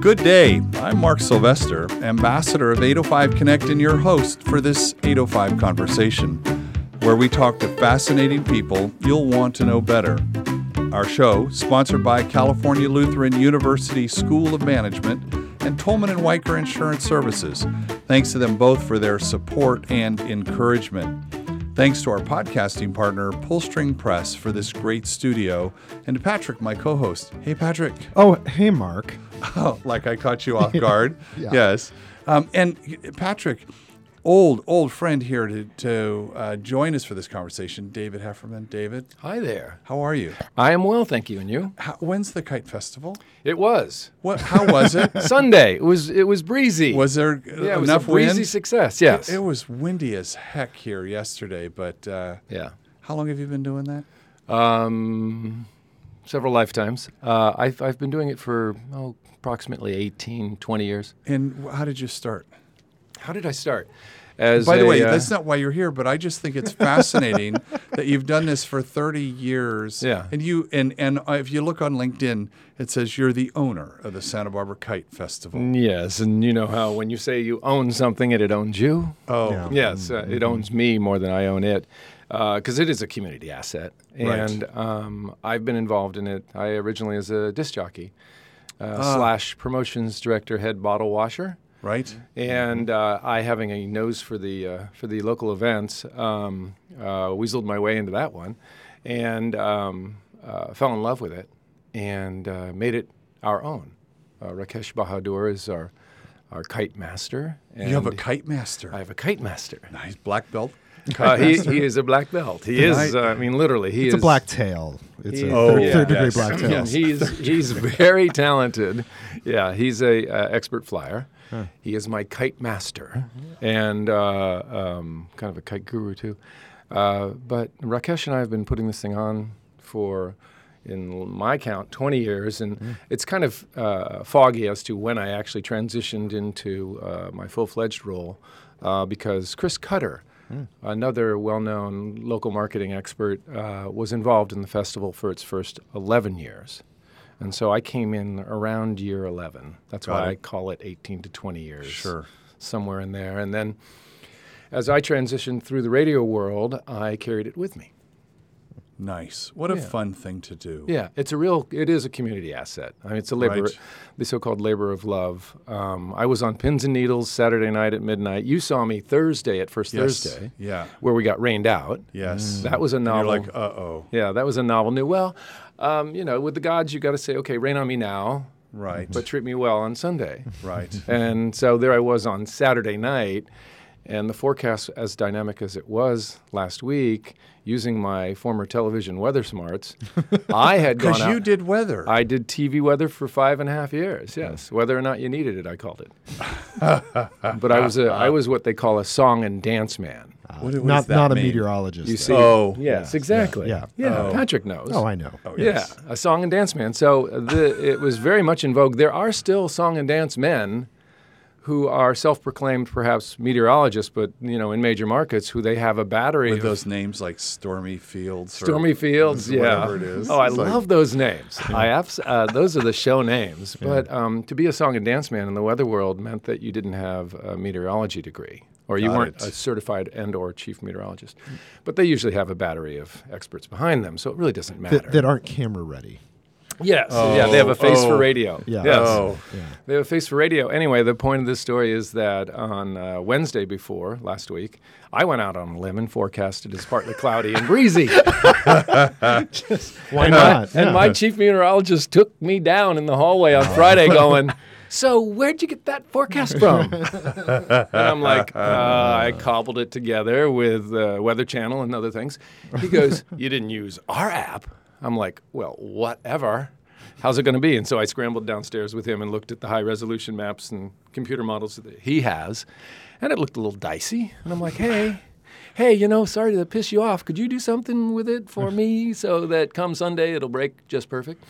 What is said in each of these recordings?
Good day. I'm Mark Sylvester, ambassador of 805 Connect and your host for this 805 conversation, where we talk to fascinating people you'll want to know better. Our show, sponsored by California Lutheran University School of Management and Tolman and Wiker Insurance Services. Thanks to them both for their support and encouragement. Thanks to our podcasting partner, Pullstring Press, for this great studio, and to Patrick, my co host. Hey, Patrick. Oh, hey, Mark. Oh, like I caught you off guard. Yes. Um, and Patrick, old, old friend here to, to uh, join us for this conversation, David Hefferman. David, Hi there. how are you? I am well, thank you. And you? How, when's the Kite Festival? It was What? How was it? Sunday. It was it was breezy. Was there yeah, it was enough a breezy wind? success. Yes. It, it was windy as heck here yesterday, but uh, yeah. how long have you been doing that? Um, several lifetimes. Uh, I've I've been doing it for oh approximately 18, 20 years. And how did you start? How did I start? As By the a, way, uh, that's not why you're here, but I just think it's fascinating that you've done this for 30 years. Yeah. And you and and uh, if you look on LinkedIn, it says you're the owner of the Santa Barbara Kite Festival. Yes, and you know how when you say you own something and it owns you. Oh, Yeah. Yes, uh, it owns me more than I own it, because it is a community asset, Right. and um, I've been involved in it. I originally as a disc jockey uh, Ah. slash promotions director, head bottle washer, right. and uh, I having a nose for the uh, for the local events, um, uh, weaseled my way into that one, and um, uh, fell in love with it, and uh, made it our own. Uh, Rakesh Bahadur is our our kite master. You have a kite master. I have a kite master. nice black belt. Uh, he, he is a black belt. He is. Uh, I mean, literally, he It's is a black tail. It's he- a Oh, third, yeah. third degree Yes. black tail. Yeah, he's he's very talented. Yeah, he's a uh, expert flyer. He is my kite master and uh, um, kind of a kite guru too. Uh, but Rakesh and I have been putting this thing on for, in my count, 20 years, and it's kind of uh, foggy as to when I actually transitioned into uh, my full-fledged role, uh, because Chris Cutter. Another well-known local marketing expert uh, was involved in the festival for its first 11 years. And so I came in around year 11. That's Got why I call it 18 to 20 years. Sure. Somewhere in there. And then as I transitioned through the radio world, I carried it with me. Nice. What a Yeah. fun thing to do. Yeah, it's a real, it is a community asset. I mean, it's a labor, Right. the so-called labor of love. Um, I was on Pins and Needles Saturday night at midnight. You saw me Thursday at First Yes. Thursday, Yeah. where we got rained out. Yes. That was a novel. You're like, uh oh. yeah, that was a novel new. Well, um, you know, with the gods, you got to say, okay, rain on me now, Right. but treat me well on Sunday. right. and so there I was on Saturday night, and the forecast, as dynamic as it was last week, using my former television weather smarts, I had gone Because out. you did weather. I did TV weather for five and a half years. Yes, whether or not you needed it, I called it. but I was a, I was what they call a song and dance man. What, what not does that not a meteorologist. You see? Oh, yes, yeah, exactly. yeah, yeah. Oh. Patrick knows. Oh, I know. Oh, yes. Yeah, a song and dance man. So the, it was very much in vogue. There are still song and dance men who are self-proclaimed, perhaps meteorologists, but you know, in major markets, who they have a battery With of those names like Stormy Fields. or Stormy Fields. Yeah. Whatever it is. Oh, I like- love those names. I abs- uh, those are the show names. But um, to be a song and dance man in the weather world meant that you didn't have a meteorology degree. Or you Got weren't it. a certified and or chief meteorologist. But they usually have a battery of experts behind them, so it really doesn't matter. That, that aren't camera ready. Yes. yeah, they have a face oh. for radio. Yeah. Yes. Oh. Yeah. They have a face for radio. Anyway, the point of this story is that on uh, Wednesday before last week, I went out on a limb and forecasted as partly cloudy and breezy. Why and not? My, and my chief meteorologist took me down in the hallway on Friday going, So, where'd you get that forecast from? and I'm like, uh, I cobbled it together with uh, Weather Channel and other things. He goes, You didn't use our app? I'm like, Well, whatever. How's it going to be? And so I scrambled downstairs with him and looked at the high resolution maps and computer models that he has. And it looked a little dicey. And I'm like, Hey, hey, you know, sorry to piss you off. Could you do something with it for me so that come Sunday it'll break just perfect?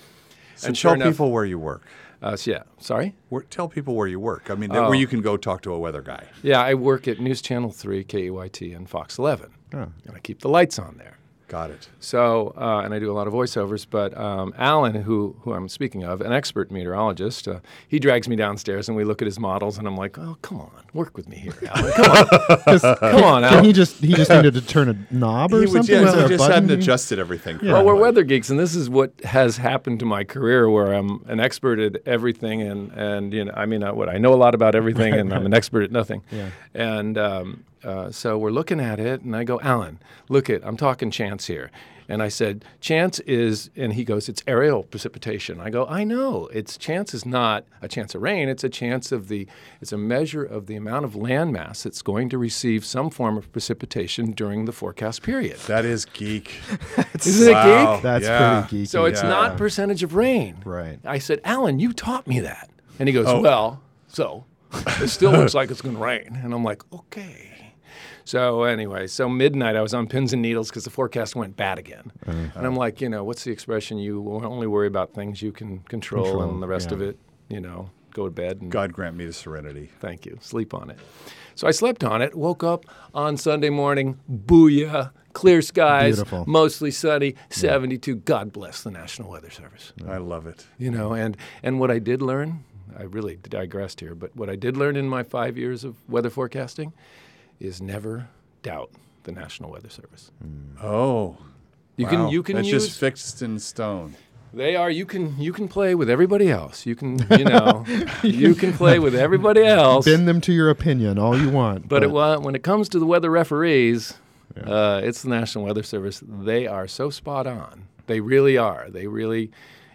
So and tell sure enough- people where you work. Uh, so yeah, sorry. Where, tell people where you work. I mean, Oh. where you can go talk to a weather guy. Yeah, I work at News Channel 3, KEYT, and Fox 11. Oh. And I keep the lights on there. Got it. So, uh, and I do a lot of voiceovers. But um, Alan, who who I'm speaking of, an expert meteorologist, uh, he drags me downstairs and we look at his models, and I'm like, "Oh, come on, work with me here, Alan. Come on, come on, Alan." he just he just needed to turn a knob or He, would, something? yeah, Was he just hadn't adjusted everything. Yeah. Well, we're weather geeks, and this is what has happened to my career, where I'm an expert at everything, and and you know, I mean, uh, what I know a lot about everything, and I'm an expert at nothing. Yeah. And um, uh, so we're looking at it, and I go, Alan, look at, I'm talking chance here. And I said, chance is, and he goes, it's areal precipitation. I go, I know. It's chance is not a chance of rain. It's a chance of the, it's a measure of the amount of land mass that's going to receive some form of precipitation during the forecast period. That is geek. Isn't it geek? That's Yeah. pretty geeky. So it's Yeah. not percentage of rain. Right. I said, Alan, you taught me that. And he goes, Oh. Well, so it still looks like it's going to rain. And I'm like, Okay. So anyway, so midnight I was on pins and needles because the forecast went bad again. Uh-huh. And I'm like, you know, what's the expression? You only worry about things you can control, Control, and the rest of it, you know, go to bed and God grant me the serenity. Thank you. Sleep on it. So I slept on it, woke up on Sunday morning, booyah, clear skies, Beautiful. mostly sunny, 72. God bless the National Weather Service. I love it. You know, and, and what I did learn, I really digressed here, but what I did learn in my five years of weather forecasting is never doubt the National Weather Service. Oh. You wow. can you can That's use just fixed in stone. they are you can you can play with everybody else. You can you know you can play with everybody else. Bend them to your opinion all you want. But it, wa- when it comes to the weather referees, uh, it's the National Weather Service. They are so spot on. They really are. They really.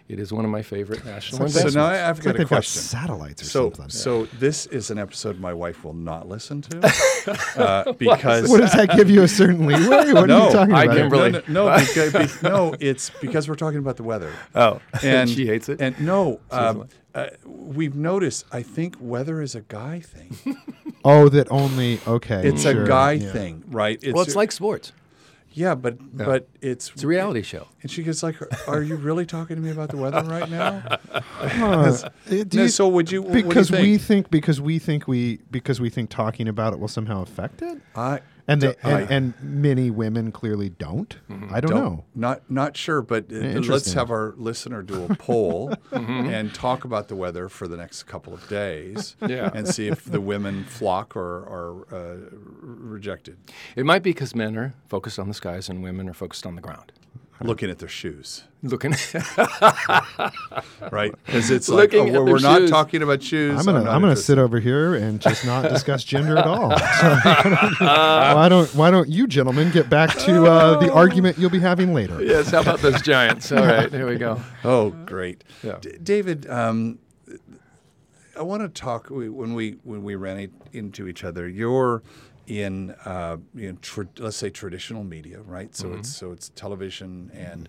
It is one of my favorite national like- So investments. now I- I've got like a they've got question. satellites or So, something. so this is an episode my wife will not listen to uh, because what does that give you a certain leeway? What are no, you talking I about? can no, really- no, no, because, be- no, it's because we're talking about the weather. oh, And she hates it. And no, um, uh, we've noticed. I think weather is a guy thing. oh, that only okay. It's sure, a guy yeah. thing, right? well, it's like sports. Yeah, but but it's It's a reality show. And she gets like, "Are you really talking to me about the weather right now?" Huh. Uh, do No, you- so would you? what do you because we think? think because we think we because we think talking about it will somehow affect it, I and they, I- and, and many women clearly don't. I don't, know. Not not sure, but uh, let's have our listener do a poll and talk about the weather for the next couple of days, Yeah. and see if the women flock or are uh, rejected. It might be because men are focused on the skies and women are focused on the ground. Looking at their shoes, Looking. right? Because it's like Looking oh, at we're, we're not talking about shoes. I'm gonna not I'm gonna sit over here and just not discuss gender at all. So, why don't why don't you gentlemen get back to uh, the argument you'll be having later? yes. How about those giants? All right. Here we go. Oh, great. Yeah. D- David, um, I want to talk we, when we when we ran into each other. You're in, uh, you know, tra- let's say traditional media, right? So it's so it's television and.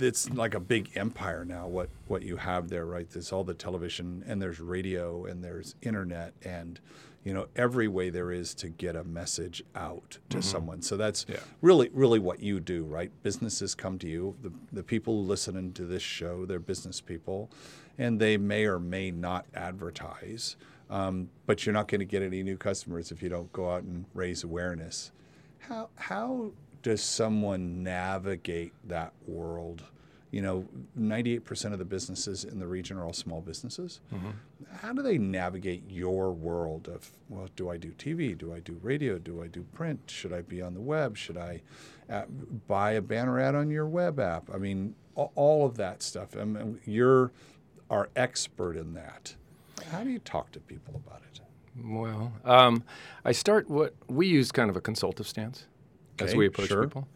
It's like a big empire now. What what you have there, right? There's all the television, and there's radio, and there's internet, and you know every way there is to get a message out to someone. So that's Yeah. really really what you do right businesses come to you the, the people listening to this show they're business people and they may or may not advertise um, but you're not going to get any new customers if you don't go out and raise awareness. How, how does someone navigate that world? You know 98% of the businesses in the region are all small businesses. How do they navigate your world of well do i do tv do i do radio? Do i do print? Should i be on the web? Should i uh, buy a banner ad on your web app? I mean all of that stuff. I mean, you're our expert in that how do you talk to people about it Well, um, I start what we use kind of a consultative stance as we approach sure. people.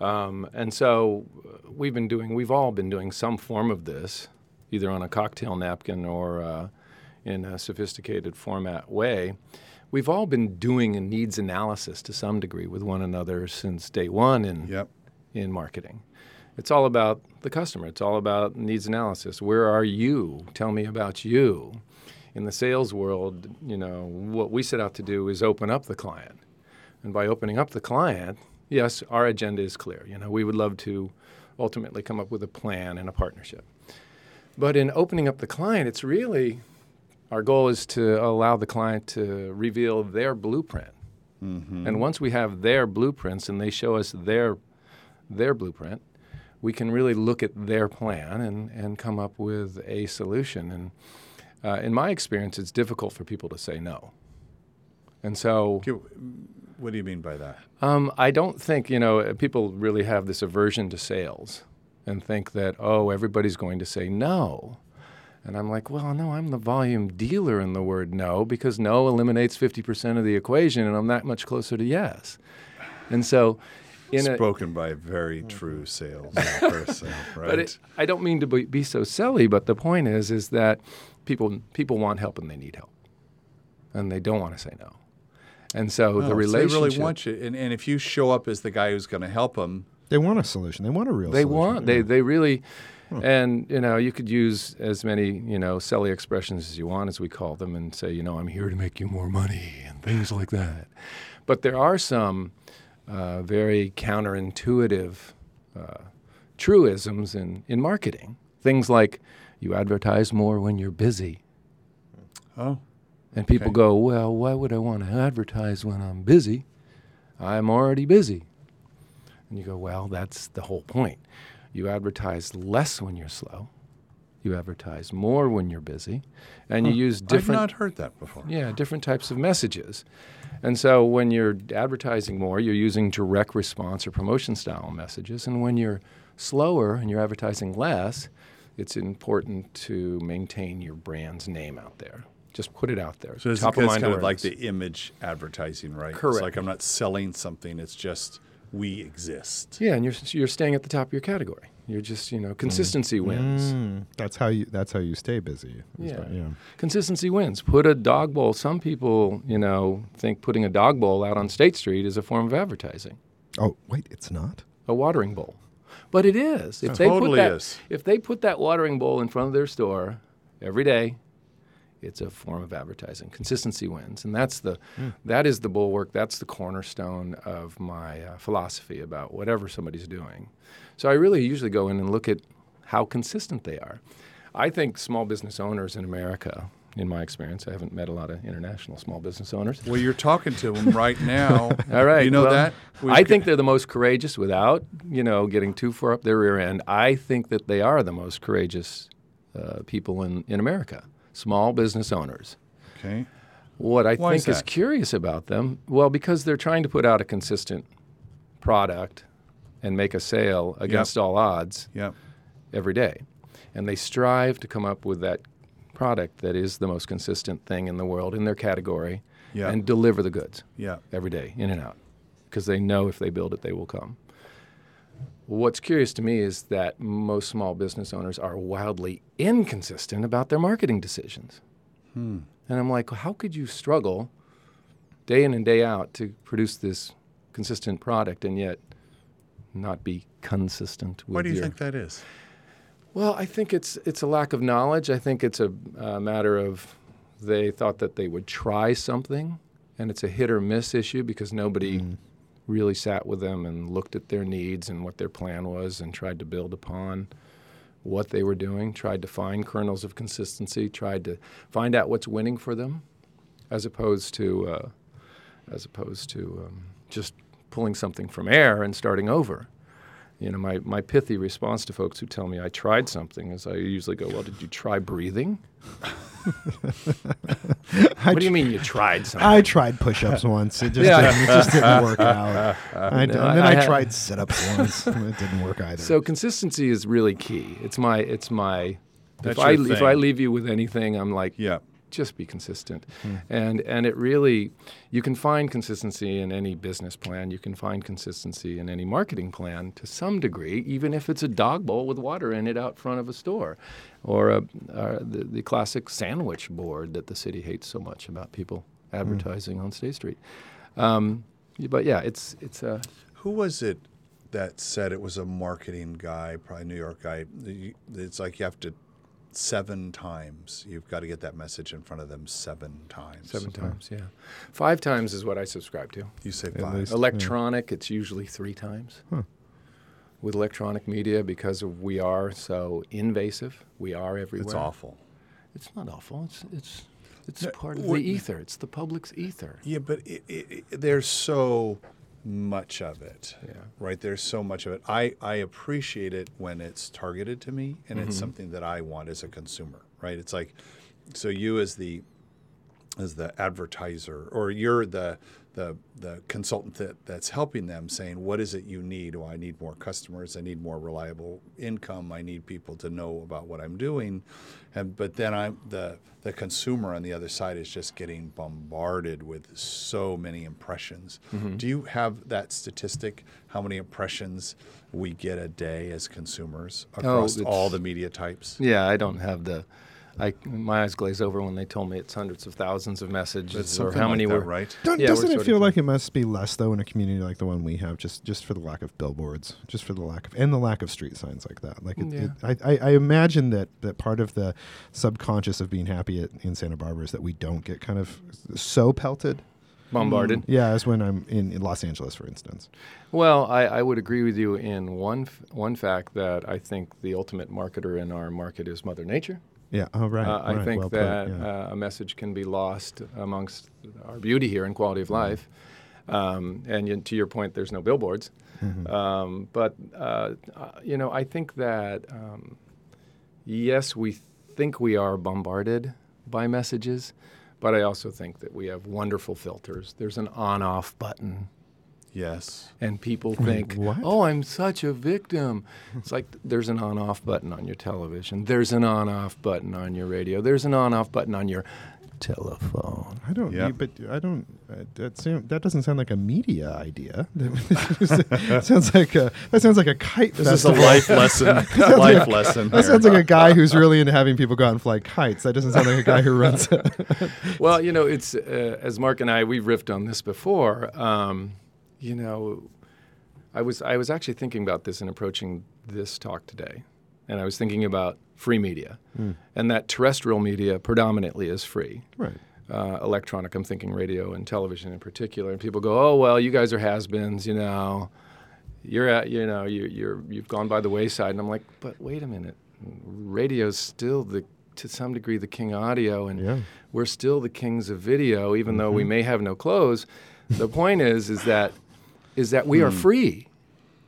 Um, and so uh, we've been doing, we've all been doing some form of this, either on a cocktail napkin or uh, in a sophisticated format way. We've all been doing a needs analysis to some degree with one another since day one in, yep in marketing. It's all about the customer. It's all about needs analysis. Where are you? Tell me about you. In the sales world, you know, what we set out to do is open up the client. And by opening up the client, yes, our agenda is clear. You know, we would love to ultimately come up with a plan and a partnership. But in opening up the client, it's really our goal is to allow the client to reveal their blueprint mm-hmm. And once we have their blueprints and they show us their their blueprint, we can really look at their plan and, and come up with a solution. And uh, in my experience, it's difficult for people to say no. And so What do you mean by that? um, I don't think, you know, people really have this aversion to sales and think that, oh, everybody's going to say no. And I'm like, well, no, I'm the volume dealer in the word no because no eliminates 50% of the equation and I'm that much closer to yes. And so, in a, Spoken by a very mm-hmm. true sales person, right? but it, I don't mean to be, be so silly, but the point is, is that people people want help and they need help, and they don't want to say no. And so No, the so relationship They really want you, and, and if you show up as the guy who's going to help them, They want a solution. They want a real solution. they solution. want they they really and you know you could use as many you know selly expressions as you want as we call them and say you know i'm here to make you more money and things like that but there are some uh, very counterintuitive uh, truisms in, in marketing things like you advertise more when you're busy oh, and people Okay. go well why would i want to advertise when i'm busy i'm already busy and you go, well, that's the whole point. You advertise less when you're slow. You advertise more when you're busy, and you use different. I've not heard that before. yeah, different types of messages. And so when you're advertising more, you're using direct response or promotion style messages. And when you're slower and you're advertising less, it's important to maintain your brand's name out there. Just put it out there. So it's, Top of it's mind kind of like the image advertising, right? Correct. It's like I'm not selling something; it's just we exist. Yeah, and you're, you're staying at the top of your category. You're just, you know, consistency wins. Mm, that's how you. That's how you stay busy. Yeah. that- yeah. Consistency wins. Put a dog bowl. Some people, you know, think putting a dog bowl out on State Street is a form of advertising, Oh wait, it's not. a watering bowl. But it is. If It they put totally that, is. If they put that watering bowl in front of their store every day, it's a form of advertising. Consistency wins, and that's the that is the bulwark. That's the cornerstone of my uh, philosophy about whatever somebody's doing. So I really usually go in and look at how consistent they are. I think small business owners in America, in my experience, I haven't met a lot of international small business owners. Well, you're talking to them right now. All right. You know well, that? We've I think they're the most courageous without, you know, getting too far up their rear end. I think that they are the most courageous uh, people in, in America, small business owners. Okay. What I Why think is that? curious about them, well, because they're trying to put out a consistent product and make a sale against all odds Yeah. every day. And they strive to come up with that product that is the most consistent thing in the world in their category Yeah. and deliver the goods Yeah. every day, in and out, because they know if they build it, they will come. What's curious to me is that most small business owners are wildly inconsistent about their marketing decisions. Hmm. And I'm like, how could you struggle day in and day out to produce this consistent product and yet not be consistent with Why do you your think that is? well, I think it's it's a lack of knowledge. I think it's a, a matter of they thought that they would try something, and it's a hit or miss issue because nobody hmm. Really sat with them and looked at their needs and what their plan was and tried to build upon what they were doing. Tried to find kernels of consistency. Tried to find out what's winning for them, as opposed to uh, as opposed to um, just pulling something from air and starting over. You know, my, my pithy response to folks who tell me I tried something is I usually go, Well, did you try breathing? I, What do you mean you tried something? I tried push-ups once. It just, Yeah. didn't, it just didn't work out. I, d- No, and then I- I, I tried sit-ups once. it didn't work either. So consistency is really key. It's my it's my That's if I your if. I leave you with anything, I'm like Yeah. Just be consistent. Hmm. And and it really you can find consistency in any business plan. You can find consistency in any marketing plan to some degree, even if it's a dog bowl with water in it out front of a store, or a, uh, the, the classic sandwich board that the city hates so much about people advertising on State Street. Um, but yeah, it's it's a Who was it that said it was a marketing guy, probably a New York guy? It's like you have to seven times. You've got to get that message in front of them seven times. seven mm-hmm. times. Yeah, five times is what I subscribe to. You say At five. least. Electronic, it's usually three times. With electronic media, because we are so invasive, we are everywhere. It's awful. It's not awful. It's it's It's No, part of what- the ether. It's the public's ether. Yeah, but it, it, it, there's so much of it. Yeah. Right. There's so much of it. I, I appreciate it when it's targeted to me and Mm-hmm. it's something that I want as a consumer. Right. It's like, so you as the as the advertiser or you're the the the consultant that, that's helping them saying what is it you need? Oh i need more customers. I need more reliable income. I need people to know about what i'm doing. And but then i'm the the consumer on the other side is just getting bombarded with so many impressions. Mm-hmm. Do you have that statistic? How many impressions we get a day as consumers oh, across it's- all the media types? Yeah, I don't have the. I my eyes glaze over when they told me it's hundreds of thousands of messages or something how like many that, were right Don't, Yeah, doesn't it feel like it must be less though in a community like the one we have, just just for the lack of billboards, just for the lack of and the lack of street signs like that? Like, it, it, I, I, I imagine that that part of the subconscious of being happy at, in Santa Barbara is that we don't get kind of so pelted. bombarded. Mm. Yeah, as when I'm in, in Los Angeles, for instance. Well, I, I would agree with you in one f- one fact that I think the ultimate marketer in our market is Mother Nature. Yeah. Oh, right. Uh, I right, think well put, that yeah. uh, a message can be lost amongst our beauty here and quality of life. Um, and y- to your point, there's no billboards. Mm-hmm. Um, but, uh, uh, you know, I think that, um, yes, we think we are bombarded by messages, but I also think that we have wonderful filters. There's an on off button yes and people think, what? "Oh, I'm such a victim." It's like there's an on-off button on your television. There's an on-off button on your radio. There's an on-off button on your telephone. I don't. Yeah. but I don't. Uh, that sound, that doesn't sound like a media idea. That sounds like a. That sounds like a kite. this is a life lesson life lesson That sounds like a guy who's really into having people go out and fly kites. That doesn't sound like a guy who runs. Well, you know, it's uh, as Mark and I we've riffed on this before. Um, you know, I was I was actually thinking about this in approaching this talk today, and I was thinking about free media, and that terrestrial media predominantly is free. right. uh, electronic. I'm thinking radio and television in particular. And people go, "Oh well, you guys are has-beens, you know. You're at, you know, you, you're you've gone by the wayside." And I'm like, "But wait a minute, radio's still the to some degree the king of audio, and Yeah. we're still the kings of video, even though we may have no clothes. The point is, is that is that we are hmm. free.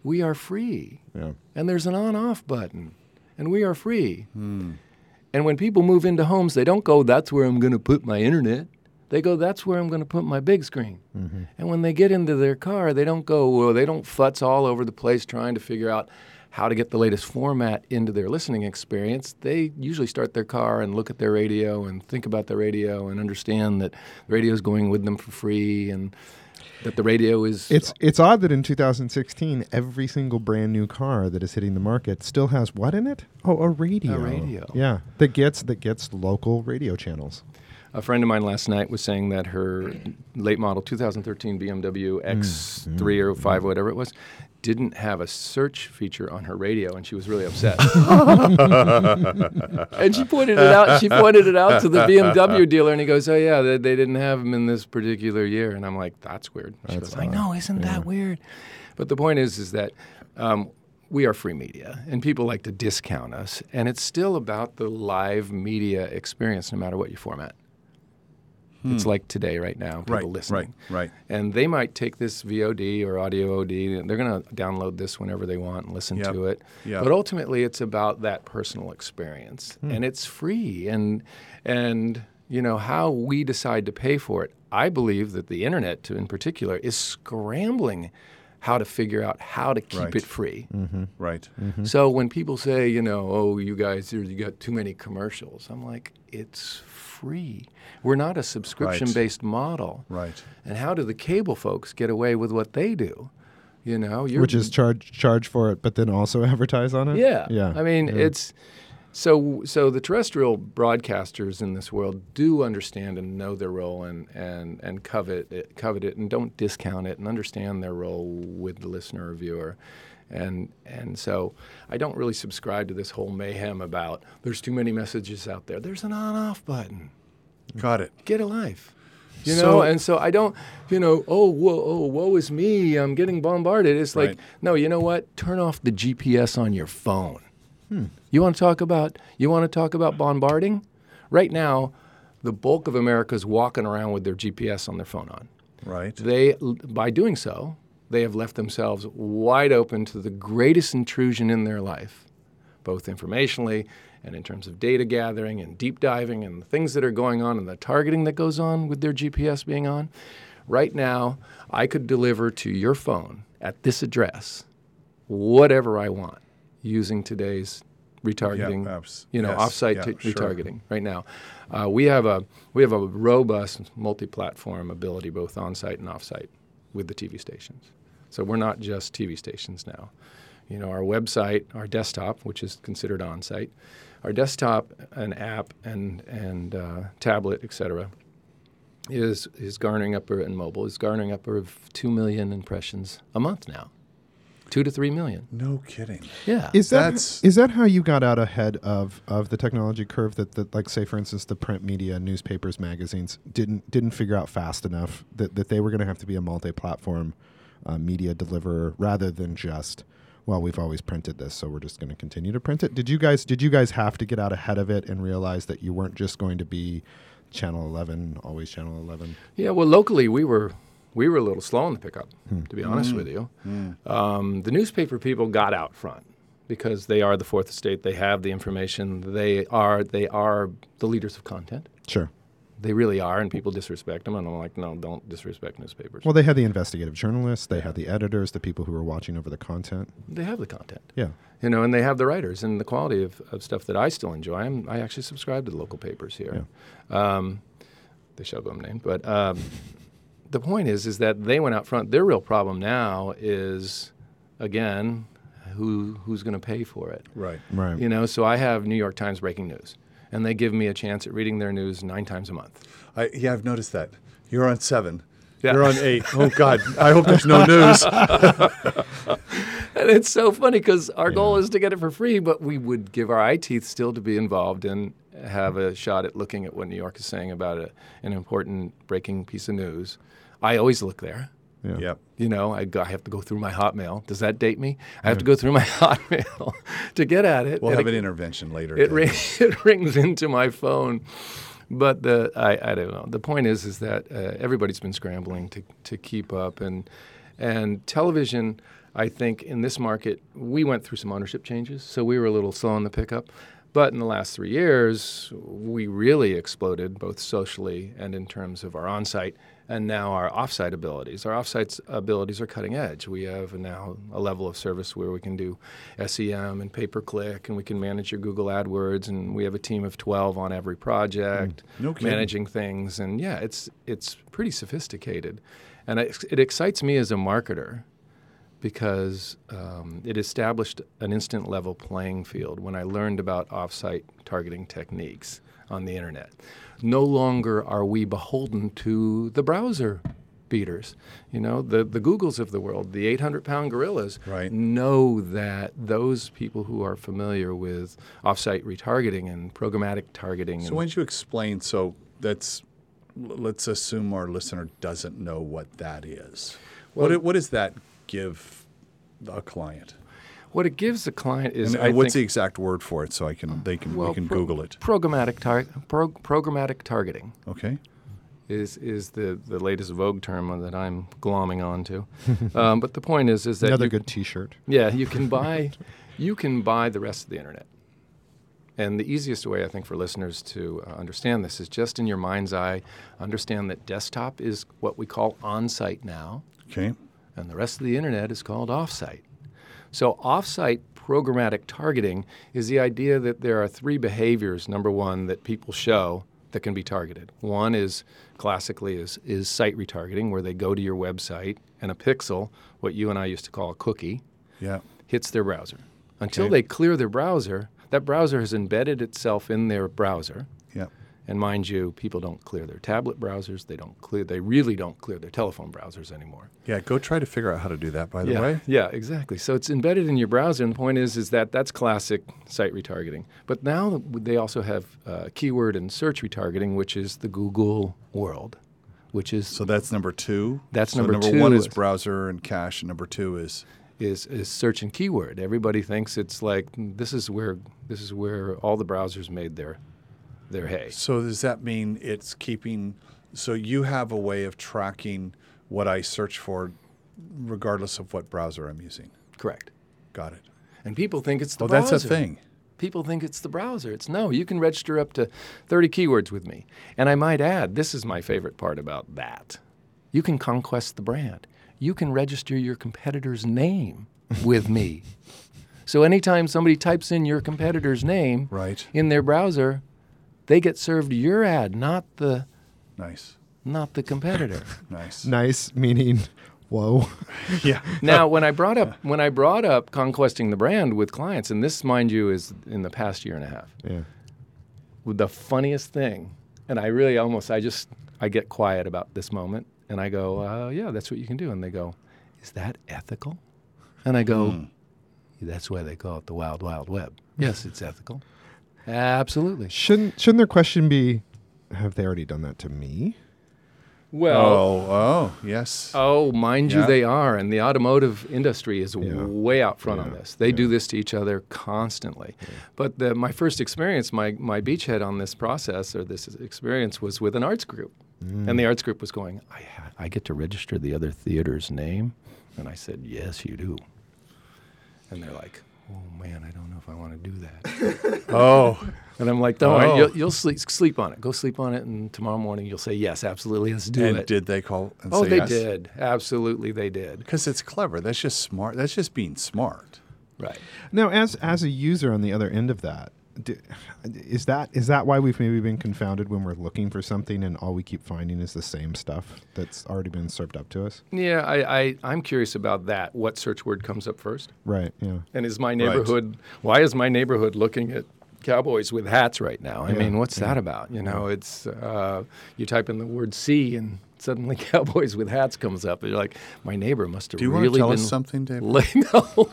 We are free, Yeah. and there's an on-off button, and we are free." Hmm. And when people move into homes, they don't go, that's where I'm going to put my internet. They go, that's where I'm going to put my big screen. Mm-hmm. And when they get into their car, they don't go, well, they don't futz all over the place trying to figure out how to get the latest format into their listening experience. They usually start their car and look at their radio and think about the radio and understand that the radio is going with them for free and that the radio is. It's it's odd that in 2016 every single brand new car that is hitting the market still has what in it? Oh, a radio. A radio. Yeah, that gets that gets local radio channels. A friend of mine last night was saying that her late model 2013 BMW X3 mm-hmm. or 5, whatever it was, didn't have a search feature on her radio, and she was really upset. and she pointed it out. She pointed it out to the BMW dealer, and he goes, "Oh yeah, they, they didn't have them in this particular year." And I'm like, "That's weird." She That's goes, "I know, isn't that weird?" But the point is, is that. Um, we are free media, and people like to discount us. And it's still about the live media experience, no matter what your format. It's hmm. like today, right now, people right listening. right right And they might take this VOD or audio OD, and they're going to download this whenever they want and listen Yep. to it. Yep. But ultimately, it's about that personal experience, hmm. and it's free. And and you know how we decide to pay for it. I believe that the internet, in particular, is scrambling how to figure out how to keep Right. it free. Mm-hmm. right So when people say, you know, oh, you guys, you got too many commercials, I'm like, it's free. We're not a subscription-based model. right And how do the cable folks get away with what they do? You know, you're, Which is charge charge for it, but then also advertise on it. yeah, yeah. I mean, yeah. it's so so the terrestrial broadcasters in this world do understand and know their role and and and covet it, covet it and don't discount it and understand their role with the listener or viewer. And and so I don't really subscribe to this whole mayhem about there's too many messages out there. There's an on-off button. got it Get a life. You So- know, and so I don't, you know, oh, whoa, oh, woe is me. I'm getting bombarded. It's like, Right. no, you know what? Turn off the GPS on your phone. Hmm. You want to talk about you want to talk about bombarding? Right now, the bulk of America is walking around with their GPS on their phone on. Right. They, by doing so, they have left themselves wide open to the greatest intrusion in their life, both informationally and in terms of data gathering and deep diving and the things that are going on and the targeting that goes on with their GPS being on. Right now, I could deliver to your phone at this address whatever I want using today's retargeting, Yeah, you know, yes, offsite yeah, t- sure. retargeting. Right now, uh, we have a we have a robust multi-platform ability, both on-site and off-site, with the TV stations. So we're not just TV stations now. You know, our website, our desktop, which is considered on-site, our desktop, an app, and and uh, tablet, et cetera, is is garnering up and mobile is garnering up of two million impressions a month now, two to three million. No kidding. Yeah, Is that That's- is that how you got out ahead of, of the technology curve that, that like say for instance the print media, newspapers, magazines didn't didn't figure out fast enough that, that they were going to have to be a multi-platform uh, media deliverer rather than just well we've always printed this so we're just going to continue to print it. Did you guys did you guys have to get out ahead of it and realize that you weren't just going to be channel 11 always channel 11? Yeah, well, locally we were we were a little slow on the pickup, to be honest with you. Um, the newspaper people got out front because they are the fourth estate. They have the information. They are they are the leaders of content. Sure. They really are, and people disrespect them. And I'm like, no, don't disrespect newspapers. Well, they had the investigative journalists, they had the editors, the people who were watching over the content. they have the content. Yeah. you know, and they have the writers and the quality of, of stuff that I still enjoy. I'm, I actually subscribe to the local papers here. Um, they shall go unnamed, but um, the point is, is that they went out front. Their real problem now is, again, who who's going to pay for it? Right. Right. You know, so I have New York Times breaking news, and they give me a chance at reading their news nine times a month. I, yeah, I've noticed that. You're on seven. Yeah. You're on eight. Oh God! I hope there's no news. And it's so funny because our goal is to get it for free, but we would give our eye teeth still to be involved and have a shot at looking at what New York is saying about a, an important breaking piece of news. I always look there. Yeah. yep. You know, I, go, I have to go through my Hotmail. Does that date me? I have to go through my Hotmail to get at it. We'll And have it, an intervention later. it, ring, it rings into my phone. But the I, I don't know. The point is is that uh, everybody's been scrambling to, to keep up, and and television. I think in this market we went through some ownership changes, so we were a little slow on the pickup. But in the last three years, we really exploded both socially and in terms of our on-site and now our off-site abilities. Our off-site abilities are cutting edge. We have now a level of service where we can do SEM and pay-per-click, and we can manage your Google AdWords, and we have a team of 12 on every project No managing things. And yeah, it's it's pretty sophisticated, and it, it excites me as a marketer because um, it established an instant level playing field when I learned about offsite targeting techniques on the internet. No longer are we beholden to the browser beaters. You know, the, the Googles of the world, the 800 pound gorillas, Right. know that those people who are familiar with offsite retargeting and programmatic targeting. So and why don't you explain? So that's let's assume our listener doesn't know what that is. what Well- it- what does that give a client? What it gives the client is And, I and what's the exact word for it? So I can they can we can pro- Google it. Programmatic, tar- pro- programmatic targeting. Okay. is is the, the latest Vogue term that I'm glomming onto. um, but the point is is that Another you, good T-shirt. yeah you can buy you can buy the rest of the internet. And the easiest way I think for listeners to uh, understand this is just in your mind's eye understand that desktop is what we call on-site now Okay. and the rest of the internet is called offsite. So, offsite programmatic targeting is the idea that there are three behaviors, number one, that people show that can be targeted. One is classically is, is site retargeting, where they go to your website and a pixel, what you and I used to call a cookie, Yeah. hits their browser. Until Okay. they clear their browser, that browser has embedded itself in their browser. Yeah. And mind you, people don't clear their tablet browsers. They don't clear. They really don't clear their telephone browsers anymore. Yeah. Go try to figure out how to do that. By the yeah, way. Yeah, exactly. So it's embedded in your browser, and the point is, is that that's classic site retargeting. But now they also have uh, keyword and search retargeting, which is the Google world, which is So that's number two. That's So number number two one is is- browser and cache, and number two is is is search and keyword. Everybody thinks it's like this is where this is where all the browsers made their their hay. So does that mean it's keeping? So you have a way of tracking what I search for, regardless of what browser I'm using. Correct. Got it. And people think it's the Oh, browser. that's a thing. People think it's the browser. It's no, you can register up to 30 keywords with me. And I might add, this is my favorite part about that. You can conquest the brand. You can register your competitor's name with me. So anytime somebody types in your competitor's name Right. in their browser, they get served your ad, not the Nice. not the competitor. Nice. Nice meaning, whoa. Yeah. now, when I brought up when I brought up conquesting the brand with clients, and this, mind you, is in the past year and a half. Yeah. the funniest thing, and I really almost I just I get quiet about this moment, and I go, uh, yeah, that's what you can do, and they go, is that ethical? And I go, that's why they call it the wild wild web. Yes, it's ethical. Absolutely. Shouldn't shouldn't their question be, have they already done that to me? Well. Oh. Oh. Yes. Oh, mind you, they are, and the automotive industry is Yeah. way out front on this. They do this to each other constantly. But the, my first experience, my my beachhead on this process or this experience was with an arts group, mm. and the arts group was going, I ha- I get to register the other theater's name, and I said, yes, you do. And they're like, oh man, I don't know if I want to do that. oh. And I'm like, don't Oh. worry, you'll, you'll sleep sleep on it. Go sleep on it, and tomorrow morning you'll say yes, absolutely, let's do And it. did they call and oh, say they yes? did, absolutely, they did. Because it's clever. That's just smart. That's just being smart. Right. Now, as as a user on the other end of that, do, is that is that why we've maybe been confounded when we're looking for something and all we keep finding is the same stuff that's already been served up to us? Yeah, I, I, I'm curious about that. What search word comes up first? Right. Yeah. And is my neighborhood, why is my neighborhood looking at cowboys with hats right now? I Yeah, mean, what's that about? You know, it's, uh, you type in the word C and suddenly cowboys with hats comes up. And you're like, my neighbor must have Do you really want to tell been. us something, Dave? li- no.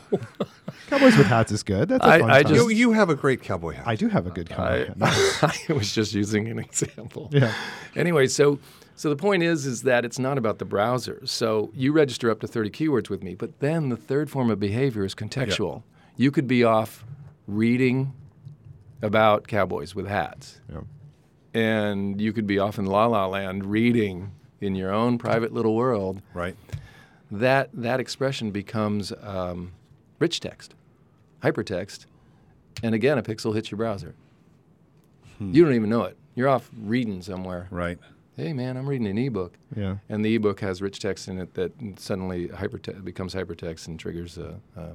Cowboys with hats is good. That's a I- fun I time. just- You, you have a great cowboy hat. I do have a good cowboy I, hat. I was just using an example. Yeah. Anyway, so so the point is is that it's not about the browser. So you register up to 30 keywords with me, but then the third form of behavior is contextual. You could be off reading about cowboys with hats, Yeah. and you could be off in La La Land reading in your own private little world. right. That that expression becomes um, rich text, hypertext, and again a pixel hits your browser. You don't even know it. You're off reading somewhere. Right. Hey man, I'm reading an ebook, Yeah. and the ebook has rich text in it that suddenly hyperte- becomes hypertext and triggers uh, uh,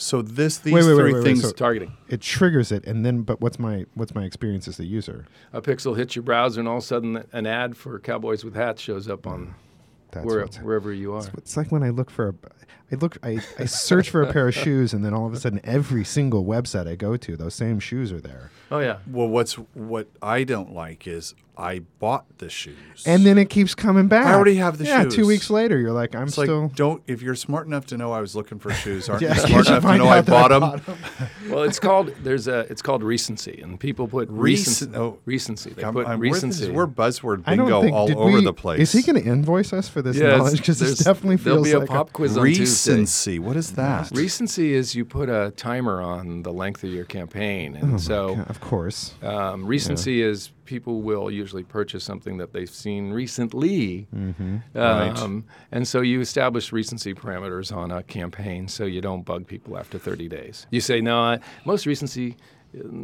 So this these Wait, wait, three wait, things. so- targeting. It triggers it, and then, but what's my what's my experience as the user? A pixel hits your browser, and all of a sudden, an ad for cowboys with hats shows up on That's where, wherever you are. It's like when I look for a, I look, I, I search for a pair of shoes, and then all of a sudden, every single website I go to, those same shoes are there, Oh yeah, well, what's what I don't like is I bought the shoes, and then it keeps coming back. I already have the yeah, shoes. two weeks later, you're like, I'm it's still. like don't if you're smart enough to know I was looking for shoes, aren't Yeah, you you smart should enough to know I out that bought them? bought 'em. well, it's called there's a it's called recency, and people put Recen- recen- oh. recency. They I'm, put I'm, we're, this recency. we're buzzword bingo think all over we- the place. Is he going to invoice us for this Yeah, knowledge? Because there's- this definitely there'll feels be a like pop quiz on Tuesday. Recency? What is that? Recency is you put a timer on the length of your campaign, and Oh so God, of course. Um, recency is people will usually purchase something that they've seen recently. Mm-hmm. Right. Um, and so you establish recency parameters on a campaign so you don't bug people after 30 days. You say, no, I, most recency,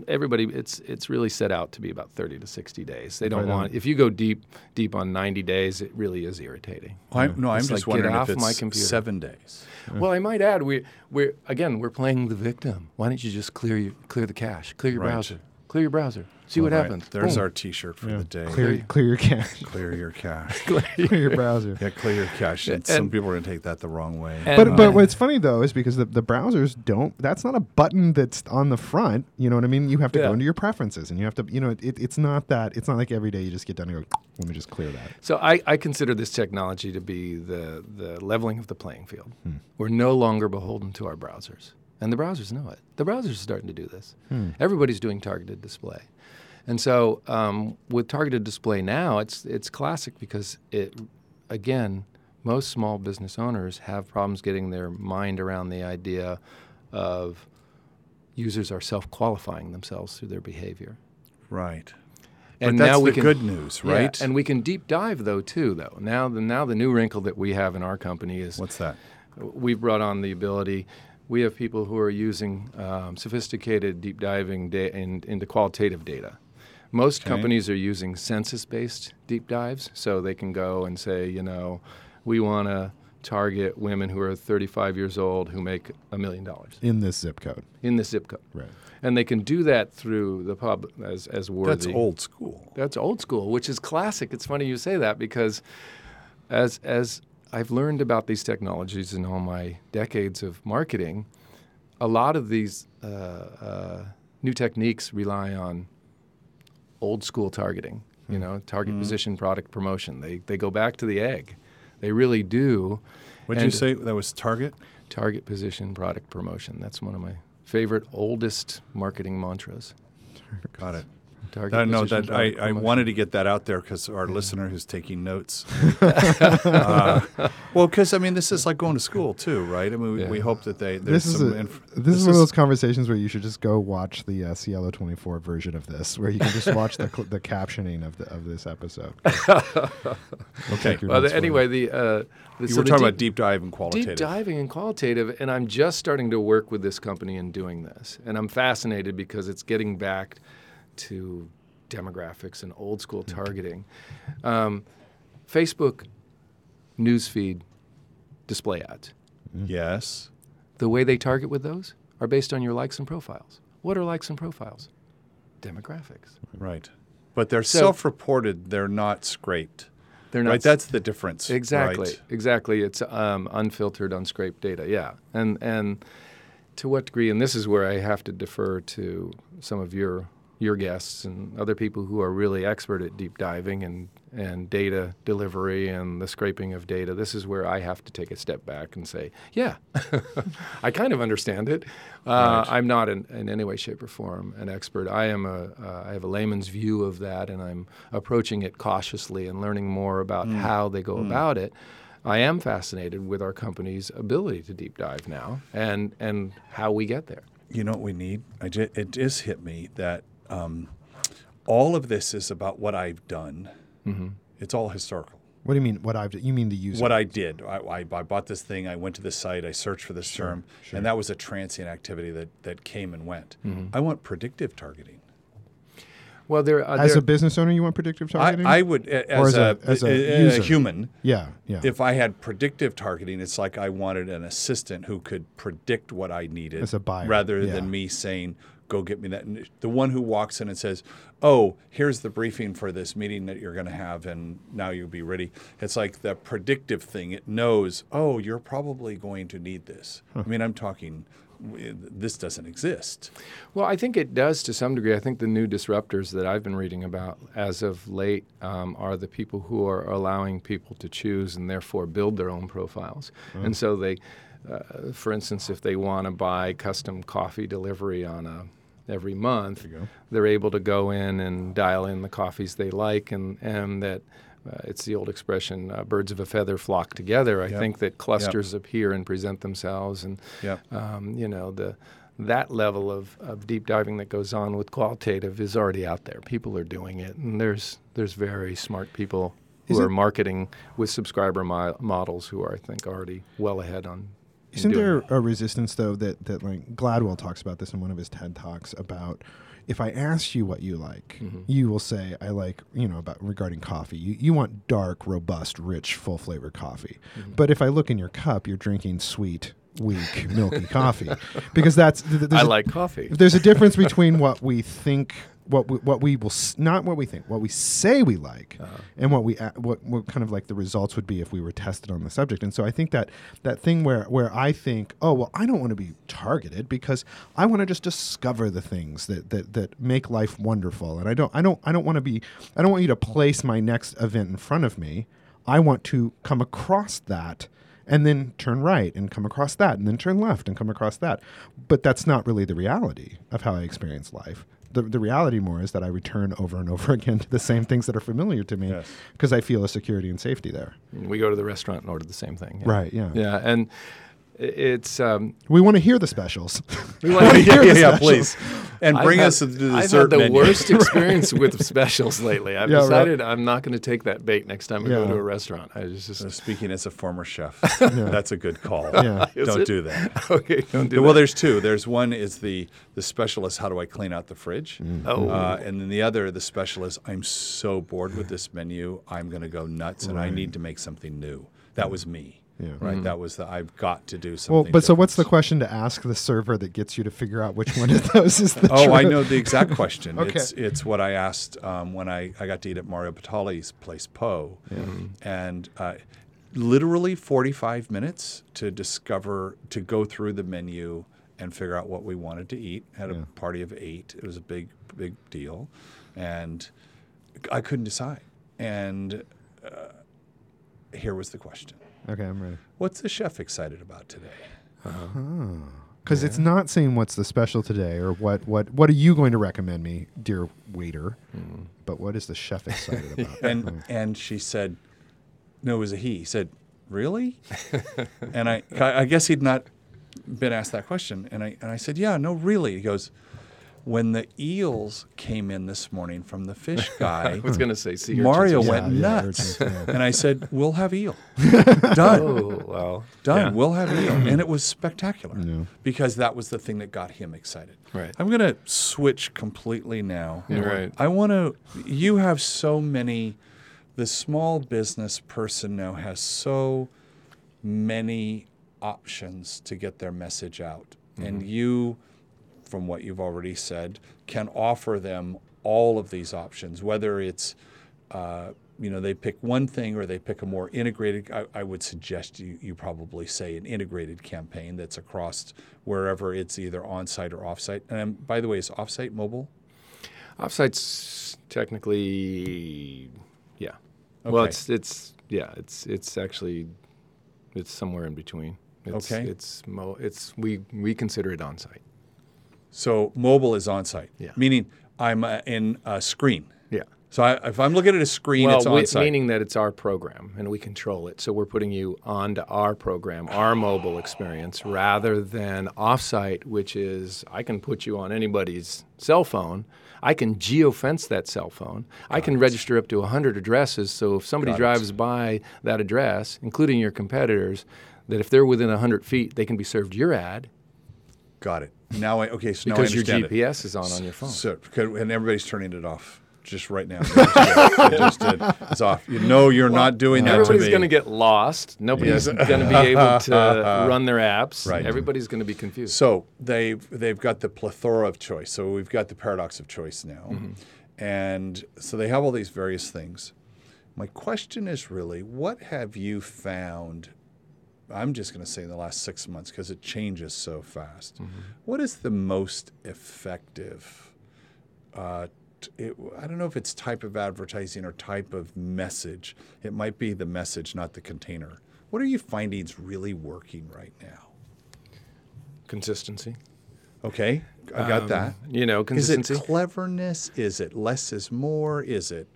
everybody, it's, it's really set out to be about 30 to 60 days. They don't Right on. want, if you go deep, deep on 90 days, it really is irritating. Well, I'm- no, I'm It's just like, wondering off if it's my computer. seven days. Well, I might add, we, we're, again, we're playing the victim. Why don't you just clear, your, clear the cache, clear your Right. browser, clear your browser, see what All right, happens. There's Boom. our T-shirt for Yeah. the day. Clear, clear your cache. Clear your cache. clear your browser. yeah, clear your cache. And, And- some people are going to take that the wrong way. And- But but what's funny though is because the, the browsers don't. That's not a button that's on the front. You know what I mean? You have to Yeah. go into your preferences and you have to. You know, it, it's not that. It's not like every day you just get done and go. Let me just clear that. So I, I consider this technology to be the, the leveling of the playing field. Hmm. We're no longer beholden to our browsers. And the browsers know it. The browsers are starting to do this. Hmm. Everybody's doing targeted display. And so um, with targeted display now, it's, it's classic because it, again, most small business owners have problems getting their mind around the idea of users are self qualifying themselves through their behavior. right. And now we the can, good news, right? Yeah, and we can deep dive though too. Though now the now the new wrinkle that we have in our company is what's that? We've brought on the ability. We have people who are using um, sophisticated deep diving da- in, into qualitative data. Most okay. companies are using census based deep dives, so they can go and say, you know, we want to target women who are 35 years old who make a million dollars in this zip code. In this zip code, right? And they can do that through the pub as as worthy. That's old school. That's old school, which is classic. It's funny you say that because as as I've learned about these technologies in all my decades of marketing, a lot of these uh, uh, new techniques rely on old school targeting. You know, target mm. position, product promotion. They they go back to the egg. They really do. What did you say that was target? Target position, product promotion. That's one of my favorite oldest marketing mantras. Got it target. no, that I, I wanted to get that out there because our yeah. listener who's taking notes. uh, well, because I mean, this is like going to school too, right? I mean, we, yeah. we hope that they. This is a, inf- this, this, is one of those conversations where you should just go watch the uh, Cielo twenty four version of this, where you can just watch the cl- the captioning of the of this episode. okay. Well, the, anyway, the. Uh, the, you so were talking deep, about deep dive and qualitative. Deep diving and qualitative, and I'm just starting to work with this company in doing this, and I'm fascinated because it's getting back to demographics and old school targeting. Um, Facebook newsfeed display ads. Mm-hmm. Yes. The way they target with those are based on your likes and profiles. What are likes and profiles? Demographics. Right. But they're so, self-reported. They're not scraped. They're not. Right. That's the difference. Exactly. Right? Exactly. It's um, unfiltered, unscraped data. Yeah. And and to what degree? And this is where I have to defer to some of your your guests and other people who are really expert at deep diving and, and data delivery and the scraping of data, this is where I have to take a step back and say, yeah, I kind of understand it. Uh, right. I'm not in, in, any way, shape, or form an expert. I am a uh, I have a layman's view of that, and I'm approaching it cautiously and learning more about mm. how they go mm. about it. I am fascinated with our company's ability to deep dive now and and how we get there. You know what we need? I just, it just hit me that um, all of this is about what I've done. Mm-hmm. It's all historical. What do you mean? What I've you mean the user? What I did. I, I, I, bought this thing. I went to this site. I searched for this sure, term, sure. and that was a transient activity that that came and went. Mm-hmm. I want predictive targeting. Well, there uh, as there, a business owner, you want predictive targeting. I, I would, as, as, a, a, as a, a, human. Yeah, yeah. If I had predictive targeting, it's like I wanted an assistant who could predict what I needed, as a buyer, rather yeah. than me saying, go get me that. The one who walks in and says, "Oh, here's the briefing for this meeting that you're going to have, and now you'll be ready." It's like the predictive thing. It knows, "Oh, you're probably going to need this." Huh. I mean, I'm talking. This doesn't exist. Well, I think it does to some degree. I think the new disruptors that I've been reading about as of late um, are the people who are allowing people to choose and therefore build their own profiles. And so they, uh, for instance, if they want to buy custom coffee delivery on a every month, they're able to go in and dial in the coffees they like, and and that uh, it's the old expression, uh, birds of a feather flock together. I yep. think that clusters yep. appear and present themselves, and yep. um, you know the that level of, of deep diving that goes on with qualitative is already out there. People are doing it, and there's there's very smart people who is are it, marketing with subscriber mo- models who are, I think, already well ahead on isn't there a resistance though that that like Gladwell talks about this in one of his TED talks about if I ask you what you like, mm-hmm. you will say I like you know about regarding coffee. You you want dark, robust, rich, full flavor coffee. Mm-hmm. But if I look in your cup, you're drinking sweet, weak, milky coffee because that's th- I like coffee. There's a difference between what we think what we, what we will not what we think what we say we like uh-huh. and what we what, what kind of like the results would be if we were tested on the subject. And so i think that that thing where where i think oh well i don't want to be targeted because i want to just discover the things that that that make life wonderful. And i don't i don't i don't want to be i don't want you to place my next event in front of me. I want to come across that and then turn right and come across that and then turn left and come across that. But that's not really the reality of how i experience life the, the reality more is that I return over and over again to the same things that are familiar to me because yes. I feel a security and safety there. We go to the restaurant and order the same thing. Yeah. Right. Yeah. Yeah. And it's um, we want to hear the specials. we want to yeah, hear yeah, the yeah, specials. please. And bring I've us to had- the I've had the menu. worst experience with specials lately. I've Yeah, right. decided I'm not going to take that bait next time I go to a restaurant. I just, Uh, just Speaking as a former chef, that's a good call. Yeah. Don't it? do that. okay. Don't do well, that. there's two. There's one is the the specialist. How do I clean out the fridge? Oh. Uh, and then the other, the specialist. I'm so bored with this menu. I'm going to go nuts, and I need to make something new. That was me. Yeah. Right. Mm-hmm. That was the. I've got to do something. Well, but so what's the question to ask the server that gets you to figure out which one of those is the Oh, I know the exact question. Okay. It's it's what I asked um, when I, I got to eat at Mario Batali's place, Po, and uh, literally 45 minutes to discover to go through the menu and figure out what we wanted to eat. Had a party of eight. It was a big big deal, and I couldn't decide. And uh, here was the question: Okay, I'm ready. What's the chef excited about today? Uh-huh. Because it's not saying what's the special today or what what what are you going to recommend me, dear waiter? Mm-hmm. But what is the chef excited about? and hmm. and she said, "No, it was a he." He said, "Really?" and I, I guess he'd not been asked that question, and I and I said, "Yeah, no, really." He goes, "When the eels came in this morning from the fish guy, I was going to say, see, Mario urchins. went Yeah, yeah, nuts." urchins, yeah. And I said, "We'll have eel, done." Oh well, Done. Yeah. We'll have eel, and it was spectacular Yeah. because that was the thing that got him excited. Right. I'm going to switch completely now. Yeah, right. I want to. You have so many. The small business person now has so many options to get their message out, and mm-hmm. you, from what you've already said, can offer them all of these options, whether it's uh, you know they pick one thing or they pick a more integrated I, I would suggest you, you probably say an integrated campaign that's across wherever it's either on-site or off-site and um, by the way is off-site mobile off-site's technically, yeah. Well, it's it's yeah, it's it's actually it's somewhere in between. It's, Okay. It's mo- it's we we consider it on site. So mobile is on-site Yeah. meaning i'm uh, in a screen Yeah. so I, if i'm looking at a screen Well, it's on-site meaning that it's our program and we control it. So we're putting you onto our program, our mobile experience, rather than offsite, which is I can put you on anybody's cell phone. I can geofence that cell phone. I can register up to 100 addresses. So if somebody Got it. drives by that address, including your competitors, that if they're within 100 feet, they can be served your ad got it now I, okay so now I because your understand it. GPS is on on your phone. So, could- and everybody's turning it off just right now. They just did. They just did. It's off. You know you're not doing that to Everybody's me. going to get lost. Nobody's Yes. going to be able to run their apps. Right. Everybody's going to be confused. So they've they've got the plethora of choice. So we've got the paradox of choice now, mm-hmm. and so they have all these various things. My question is really, what have you found? I'm just going to say in the last six months because it changes so fast. What is the most effective? Uh, t- it, I don't know if it's type of advertising or type of message. It might be the message, not the container. What are you finding is really working right now? Consistency. Okay, I got Um, that. You know, Is it cleverness? Is it less is more? Is it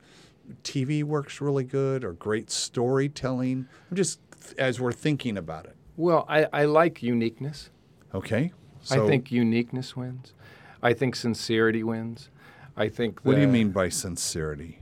TV works really good or great storytelling? I'm just as we're thinking about it. well, I, I like uniqueness. Okay, I think uniqueness wins. I think sincerity wins. I think. What do you mean by sincerity?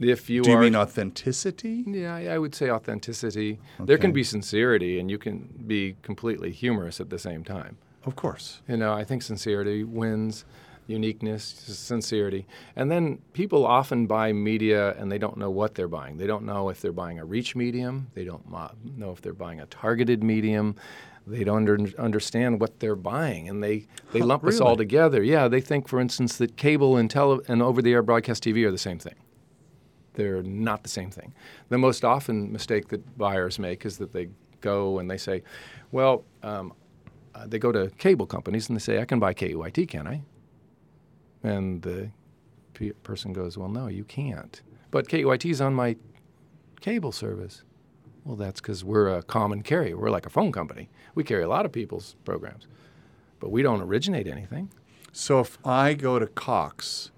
If you Do you are, mean authenticity? Yeah, I I would say authenticity. There can be sincerity, and you can be completely humorous at the same time. Of course. You know, I think sincerity wins, uniqueness, sincerity. And then people often buy media and they don't know what they're buying. They don't know if they're buying a reach medium, they don't know if they're buying a targeted medium. They don't under, understand what they're buying, and they, they lump us all together. Yeah, they think, for instance, that cable and tele- and over-the-air broadcast TV are the same thing. They're not the same thing. The most often mistake that buyers make is that they go and they say, well, um, uh, they go to cable companies and they say, I can buy KEYT, can I? And the pe- person goes, Well, no, you can't. But KEYT is on my cable service. Well, that's because we're a common carrier. We're like a phone company. We carry a lot of people's programs, but we don't originate anything. So if I go to Cox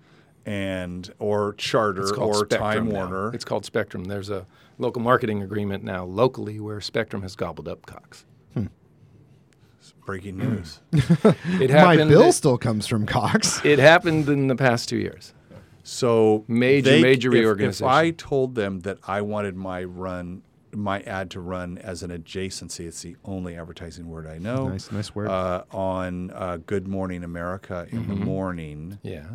and or Charter or Spectrum Time now. Warner, It's called Spectrum. There's a local marketing agreement now locally where Spectrum has gobbled up Cox. Breaking news. It My happened. bill still comes from Cox. It happened in the past two years. So Major, they- major if- If, reorganization. I told them that I wanted my run, my ad to run as an adjacency, it's the only advertising word I know. Nice, nice word. Uh, on uh, Good Morning America in the morning, Yeah.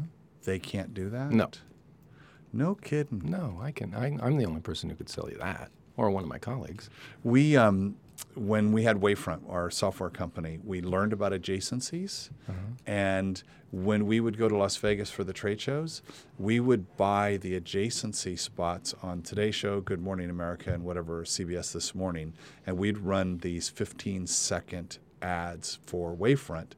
they can't do that. Mm-hmm. No. no kidding. No, I can. I, I'm the only person who could sell you that, or one of my colleagues. We, um, when we had Wavefront, our software company, we learned about adjacencies. Uh-huh. And when we would go to Las Vegas for the trade shows, we would buy the adjacency spots on Today Show, Good Morning America, and whatever CBS This Morning. And we'd run these 15 second ads for Wavefront.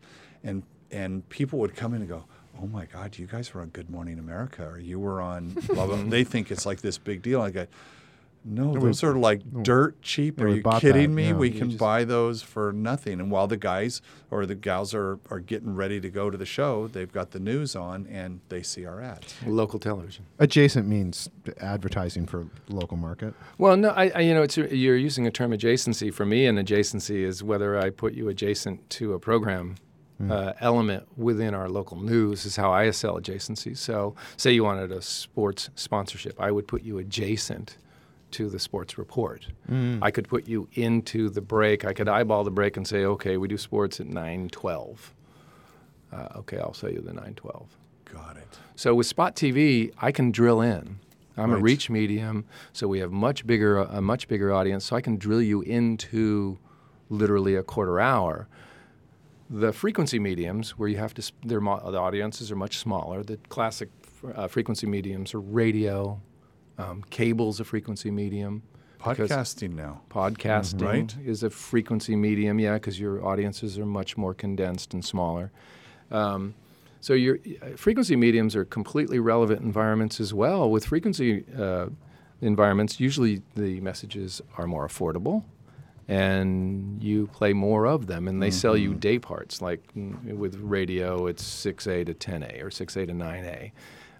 And, and people would come in and go, Oh my God, you guys were on Good Morning America, or you were on blah, blah. they think it's like this big deal. I go, no, those are sort of like dirt cheap. Yeah, Are you kidding that, me? yeah. We You can buy those for nothing. And while the guys or the gals are, are getting ready to go to the show, they've got the news on and they see our ads. Local television. Adjacent means advertising for local market. Well, no, I, I you know, it's you're using a term adjacency. For me, an adjacency is whether I put you adjacent to a program uh, element within our local news. Is how I sell adjacencies. So, say you wanted a sports sponsorship, I would put you adjacent to the sports report. I could put you into the break. I could eyeball the break and say, okay, we do sports at nine twelve. Uh, okay, I'll sell you the nine twelve. Got it. So with Spot TV, I can drill in. I'm a reach medium, so we have much bigger a much bigger audience. So I can drill you into literally a quarter hour. The frequency mediums, where you have to, their the audiences are much smaller. The classic uh, frequency mediums are radio, um, cable's a frequency medium. Podcasting now. Podcasting Right. is a frequency medium, yeah, because your audiences are much more condensed and smaller. Um, so your uh, frequency mediums are completely relevant environments as well. With frequency uh, environments, usually the messages are more affordable, and you play more of them, and they sell you day parts. Like mm, with radio, it's 6A to 10A or 6A to 9A.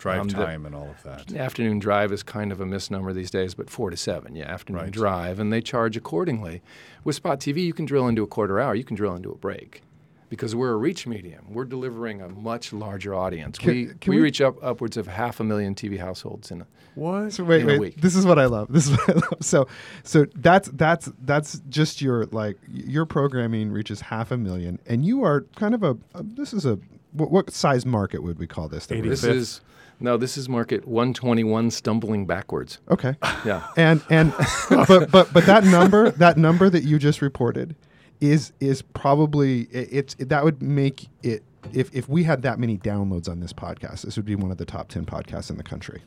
Drive Um, the- time and all of that. Afternoon drive is kind of a misnomer these days, but four to seven, yeah, afternoon Right. drive, and they charge accordingly. With Spot TV, you can drill into a quarter hour, you can drill into a break. Because we're a reach medium, we're delivering a much larger audience. Can- we, can we, we- reach up upwards of half a million TV households in a, What? So wait, in a wait. week. This is what I love. This is what I love. So, so that's that's that's just your like your programming reaches half a million, and you are kind of a, a this is a what, what size market would we call this? that we're- This is no, this is market 121 stumbling backwards. Okay. Yeah. and and but but but that number that number that you just reported is is probably i- it's that would make it if if we had that many downloads on this podcast this would be one of the top 10 podcasts in the country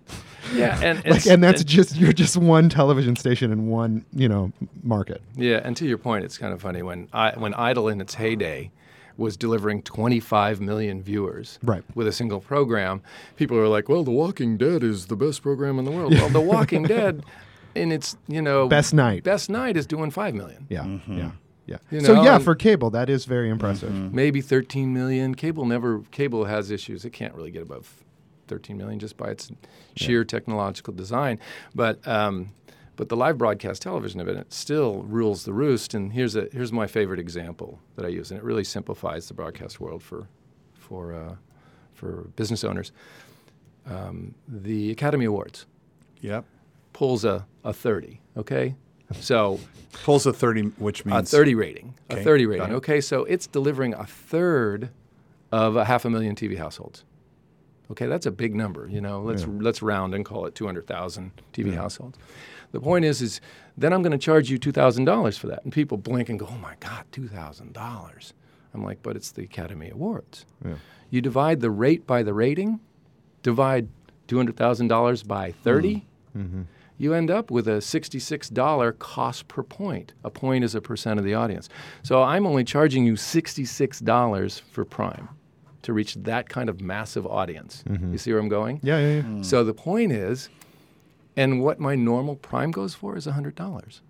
Yeah, and like and that's just you're just one television station in one you know market Yeah, and to your point, it's kind of funny when I, when Idol in its heyday was delivering 25 million viewers Right. with a single program, people are like, "Well, The Walking Dead is the best program in the world." Well, The Walking Dead, in its you know Best night. best night is doing five million, yeah yeah yeah You so yeah and- for cable that is very impressive maybe 13 million. Cable never cable has issues; it can't really get above 13 million just by its sheer technological design, but. Um, but the live broadcast television event still rules the roost. And here's a here's my favorite example that I use, and it really simplifies the broadcast world for for uh, for business owners. Um, the Academy Awards Yep. pulls a, a 30. Okay, so Pulls a 30, which means a 30 rating. Okay, A 30 rating. Okay, so it's delivering a third of a half a million TV households. Okay, that's a big number. You know, let's let's round and call it 200,000 TV households. The point is, is then I'm going to charge you two thousand dollars for that, and people blink and go, "Oh my God, two thousand dollars!" I'm like, "But it's the Academy Awards. Yeah. You divide the rate by the rating, divide two hundred thousand dollars by 30 mm-hmm. Mm-hmm. you end up with a $66 cost per point. A point is a percent of the audience. So I'm only charging you $66 for Prime to reach that kind of massive audience. Mm-hmm. You see where I'm going? yeah yeah, yeah. Mm. So the point is, and what my normal Prime goes for is $100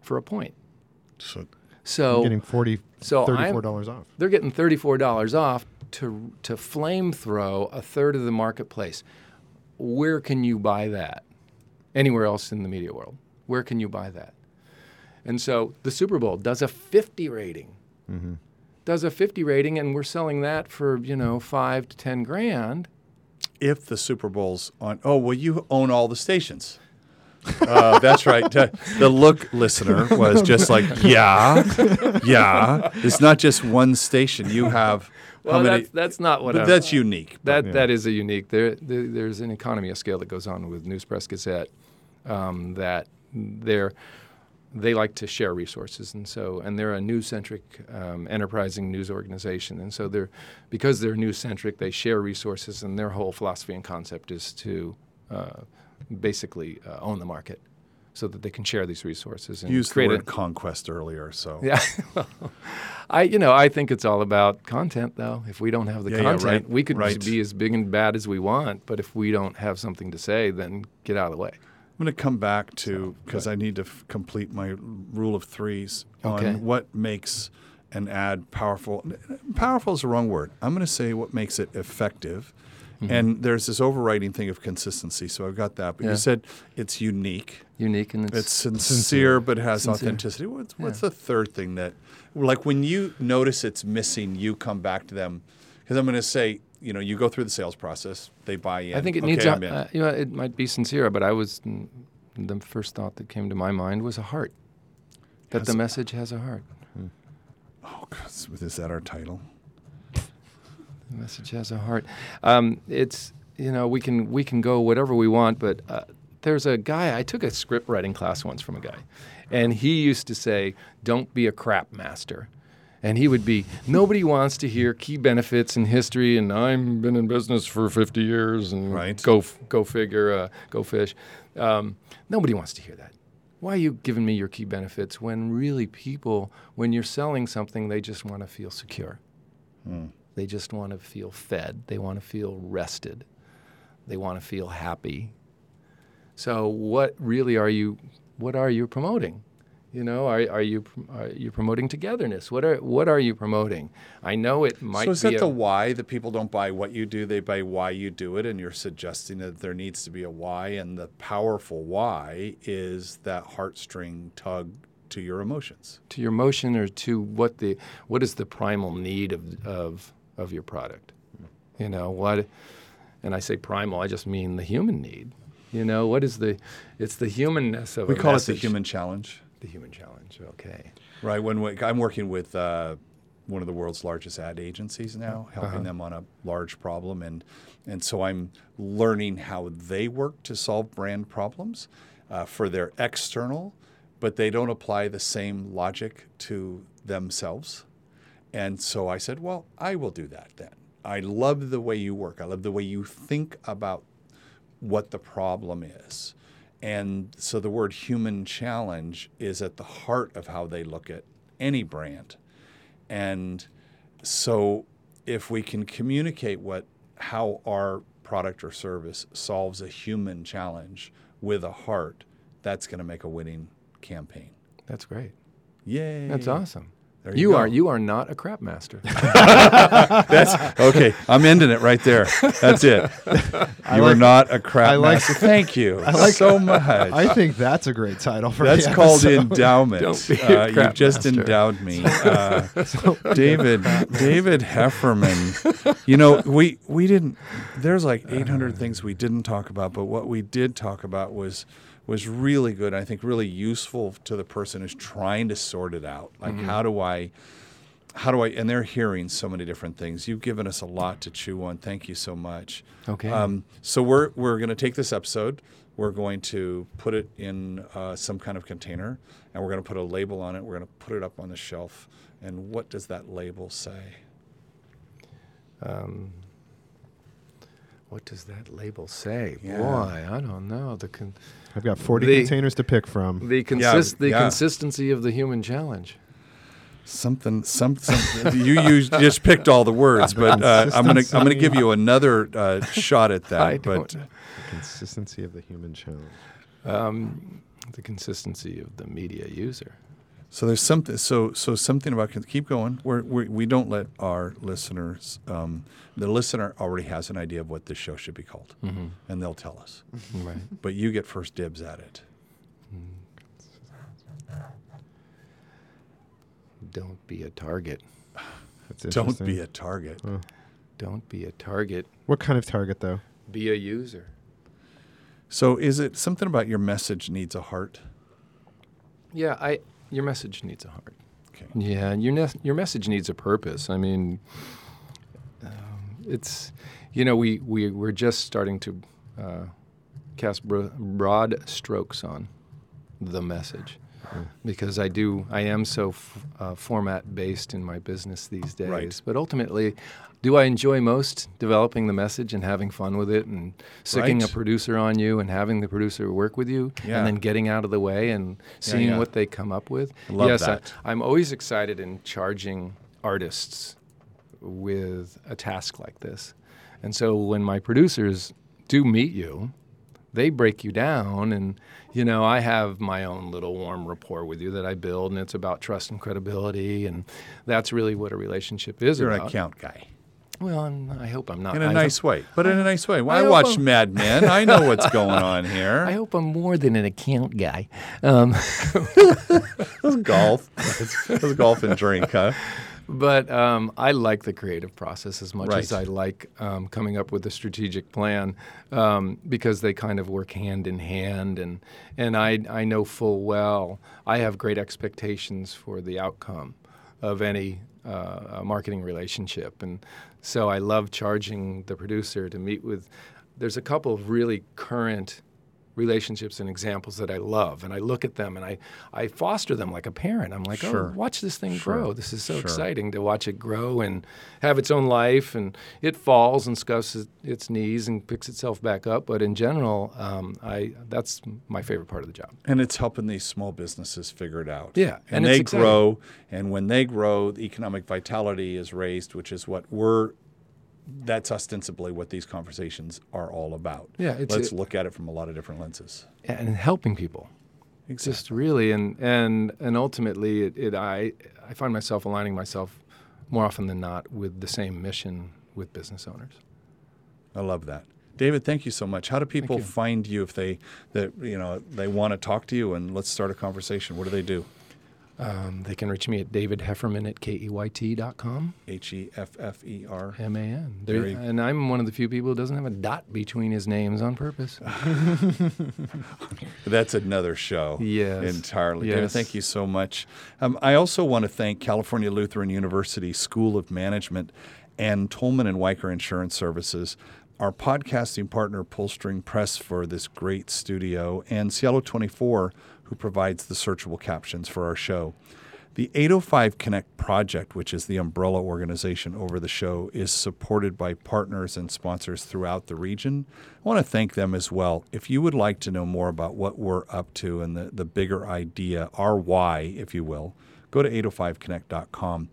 for a point. So So getting 40 so I'm- 34 dollars off they're getting $34 off to, to flame throw a third of the marketplace. Where can you buy that? Anywhere else in the media world. Where can you buy that? And so the Super Bowl does a 50 rating. Mm-hmm. does a 50 rating and we're selling that for you know five to ten grand. If the Super Bowl's on, oh well, you own all the stations. Uh, that's right. The look listener was just like, yeah, yeah. It's not just one station. You have well, many? that's, that's not what. but I'm- that's unique. That Yeah. that is a unique. There, there there's an economy of scale that goes on with News Press Gazette um, that they're they like to share resources, and so and they're a news centric, um, enterprising news organization, and so they're because they're news centric, they share resources, and their whole philosophy and concept is to uh, basically uh, own the market, so that they can share these resources and Used the create word a, conquest earlier, so yeah. I you know I think it's all about content though. If we don't have the Yeah, yeah, content, right, we could right. be as big and bad as we want, but if we don't have something to say, then get out of the way. I'm going to come back to because I need to f- complete my rule of threes Okay. on what makes an ad powerful. Powerful is the wrong word. I'm going to say what makes it effective. Mm-hmm. And there's this overriding thing of consistency. So I've got that. But Yeah. you said it's unique. Unique and It's sincere, but has Sincere. authenticity. What's, what's Yeah. the third thing that, like when you notice it's missing, you come back to them? Because I'm going to say, you know, you go through the sales process, they buy in. I think it okay, needs. A, uh, you know, it might be sincere, but I was the first thought that came to my mind was a heart. That the Has- message has a heart. oh, God, is that our title? The message has a heart. Um, it's you know we can we can go whatever we want, but uh, there's a guy I took a script writing class once from a guy, and he used to say, "Don't be a crap master." And he would be, nobody wants to hear key benefits in history, and I've been in business for 50 years, and Right. go go figure, uh, go fish. Um, nobody wants to hear that. Why are you giving me your key benefits when really people, when you're selling something, they just want to feel secure. They just want to feel fed. They want to feel rested. They want to feel happy. So, what really are you? What are you promoting? You know, are, are you are you promoting togetherness? What are what are you promoting? I know it might so is that a, the why that people don't buy what you do they buy why you do it and you're suggesting that there needs to be a why and the powerful why is that heartstring tug to your emotions? To your motion or to what the what is the primal need of of of your product? Hmm. You know what and i say primal i just mean the human need. You know what is the it's the humanness of we a call it the human challenge the human challenge okay right when we, i'm working with uh, one of the world's largest ad agencies now helping Uh-huh. them on a large problem and and so i'm learning how they work to solve brand problems uh, for their external but they don't apply the same logic to themselves And so I said, well, I will do that then. I love the way you work. I love the way you think about what the problem is. And so the word human challenge is at the heart of how they look at any brand. And so if we can communicate what how our product or service solves a human challenge with a heart, that's going to make a winning campaign. that's great Yay. that's awesome There you you are you are not a crap master That's okay. I'm ending it right there. That's it. You are not a crap I like- master. Thank you I like- so much. I think that's a great title for you. That's called episode. endowment. Don't be a Uh, you've just master. endowed me, uh, David. David Hefferman. You know, we we didn't. There's like 800 things we didn't talk about, but what we did talk about was was really good. I think really useful to the person who's trying to sort it out. Like, Mm-hmm. how do I? How do I? And they're hearing so many different things. You've given us a lot to chew on. Thank you so much. Okay. Um, so we're we're going to take this episode. We're going to put it in uh, some kind of container, and we're going to put a label on it. We're going to put it up on the shelf. And what does that label say? um, what does that label say Yeah. boy i don't know the con- I've got 40 The- containers to pick from. the consist the yeah. consistency of the human challenge Something, some, some you used, just picked all the words, but uh, I'm gonna I'm gonna give you another uh, shot at that. I but don't The consistency of the human challenge. um, the consistency of the media user So there's something. So so something about keep going. We're, we we don't let our listeners. Um, the listener already has an idea of what this show should be called, mm-hmm. and they'll tell us. Mm-hmm. right But you get first dibs at it. Mm. don't be a target That's Don't be a target. Don't be a target. What kind of target though? Be a user. So, is it something about your message needs a heart? Yeah, I. Your message needs a heart. Okay. Yeah, your ne- your message needs a purpose. I mean, um, it's you know we we we're just starting to uh, cast bro- broad strokes on the message because I do I am so f- uh, format based in my business these days. Right. But ultimately, do I enjoy most developing the message and having fun with it and sicking Right. a producer on you and having the producer work with you Yeah. and then getting out of the way and seeing yeah. what they come up with. I love yes, that. I, I'm always excited in charging artists with a task like this. And so when my producers do meet you, they break you down and you know i have my own little warm rapport with you that i build and it's about trust and credibility and that's really what a relationship is You're an account guy well I'm, i hope i'm not in a I nice way, but in a nice way. Well, I I, watch I'm- Mad Men. I know what's going on here. I hope I'm more than an account guy. Um, That's golf. That's, that's golf and drink, huh? But um, I like the creative process as much as I like um, coming up with a strategic plan um, because they kind of work hand in hand, and and I I know full well I have great expectations for the outcome of any uh, marketing relationship, and so I love charging the producer to meet with. There's a couple of really current relationships and examples that I love, and I look at them and I, I foster them like a parent. I'm like, Sure. oh, watch this thing Sure. grow. This is so Sure. exciting to watch it grow and have its own life, and it falls and scuffs its- knees and picks itself back up. But in general, um, I that's my favorite part of the job. And it's helping these small businesses figure it out. Yeah, And, and they grow. And when they grow, the economic vitality is raised, which is what we're, that's ostensibly what these conversations are all about. Yeah, Let's look at it from a lot of different lenses. and helping people. Just really, and and and ultimately, it, it I I find myself aligning myself more often than not with the same mission with business owners. I love that. David, thank you so much. How do people you. find you if they that you know they want to talk to you and let's start a conversation? What do they do? Um, they can reach me at David Hefferman at keyt.com. H E F F E R. M A N. There- Very- And I'm one of the few people who doesn't have a dot between his names on purpose. That's another show. Yes. Entirely. David, thank you so much. Um, I also want to thank California Lutheran University School of Management and Tolman and Wiker Insurance Services, our podcasting partner, Pullstring Press, for this great studio, and Cielo 24, who provides the searchable captions for our show. The 805 Connect project, which is the umbrella organization over the show, is supported by partners and sponsors throughout the region. I want to thank them as well. If you would like to know more about what we're up to and the, the bigger idea, our why, if you will, go to 805connect.com.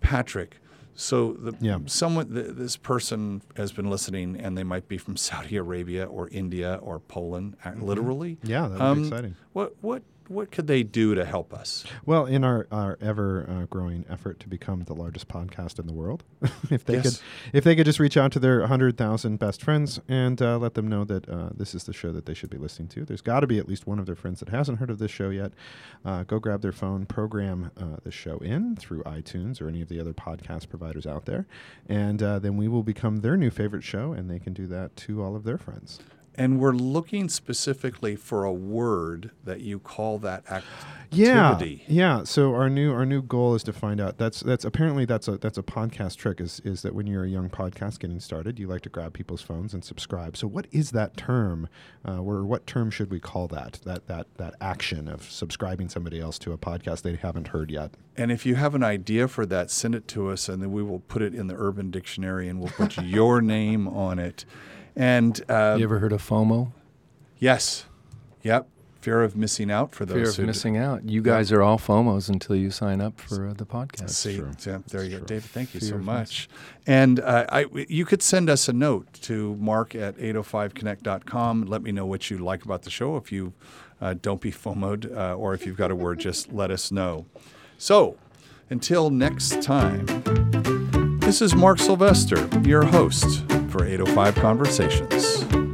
Patrick, so the, Yeah. someone, th- this person has been listening, and they might be from Saudi Arabia or India or Poland, uh, literally. Yeah, that would Um, be exciting. What what what could they do to help us? Well, in our, our ever uh, growing effort to become the largest podcast in the world, if they Yes. could if they could just reach out to their 100,000 best friends and uh, let them know that uh, this is the show that they should be listening to. There's got to be at least one of their friends that hasn't heard of this show yet. Uh, go grab their phone, program uh, the show in through iTunes or any of the other podcast providers out there, and uh, then we will become their new favorite show, and they can do that to all of their friends. And we're looking specifically for a word that you call that Yeah, activity. yeah. So our new our new goal is to find out. That's that's apparently that's a that's a podcast trick. Is is that when you're a young podcast getting started, you like to grab people's phones and subscribe. So what is that term? Uh, or what term should we call that? That that that action of subscribing somebody else to a podcast they haven't heard yet. And if you have an idea for that, send it to us, and then we will put it in the Urban Dictionary, and we'll put your name on it. And uh, you ever heard of FOMO? yes, yep, fear of missing out for those Fear of who missing out. You guys are all FOMOs until you sign up for uh, the podcast. See, true. yeah, there you go. David. Thank you Fear so of much. And uh, I, you could send us a note to mark at 805connect.com. Let me know what you like about the show. If you uh, don't be FOMOed, uh, or if you've got a word, just let us know. So, until next time, this is Mark Sylvester, your host for 805 Conversations.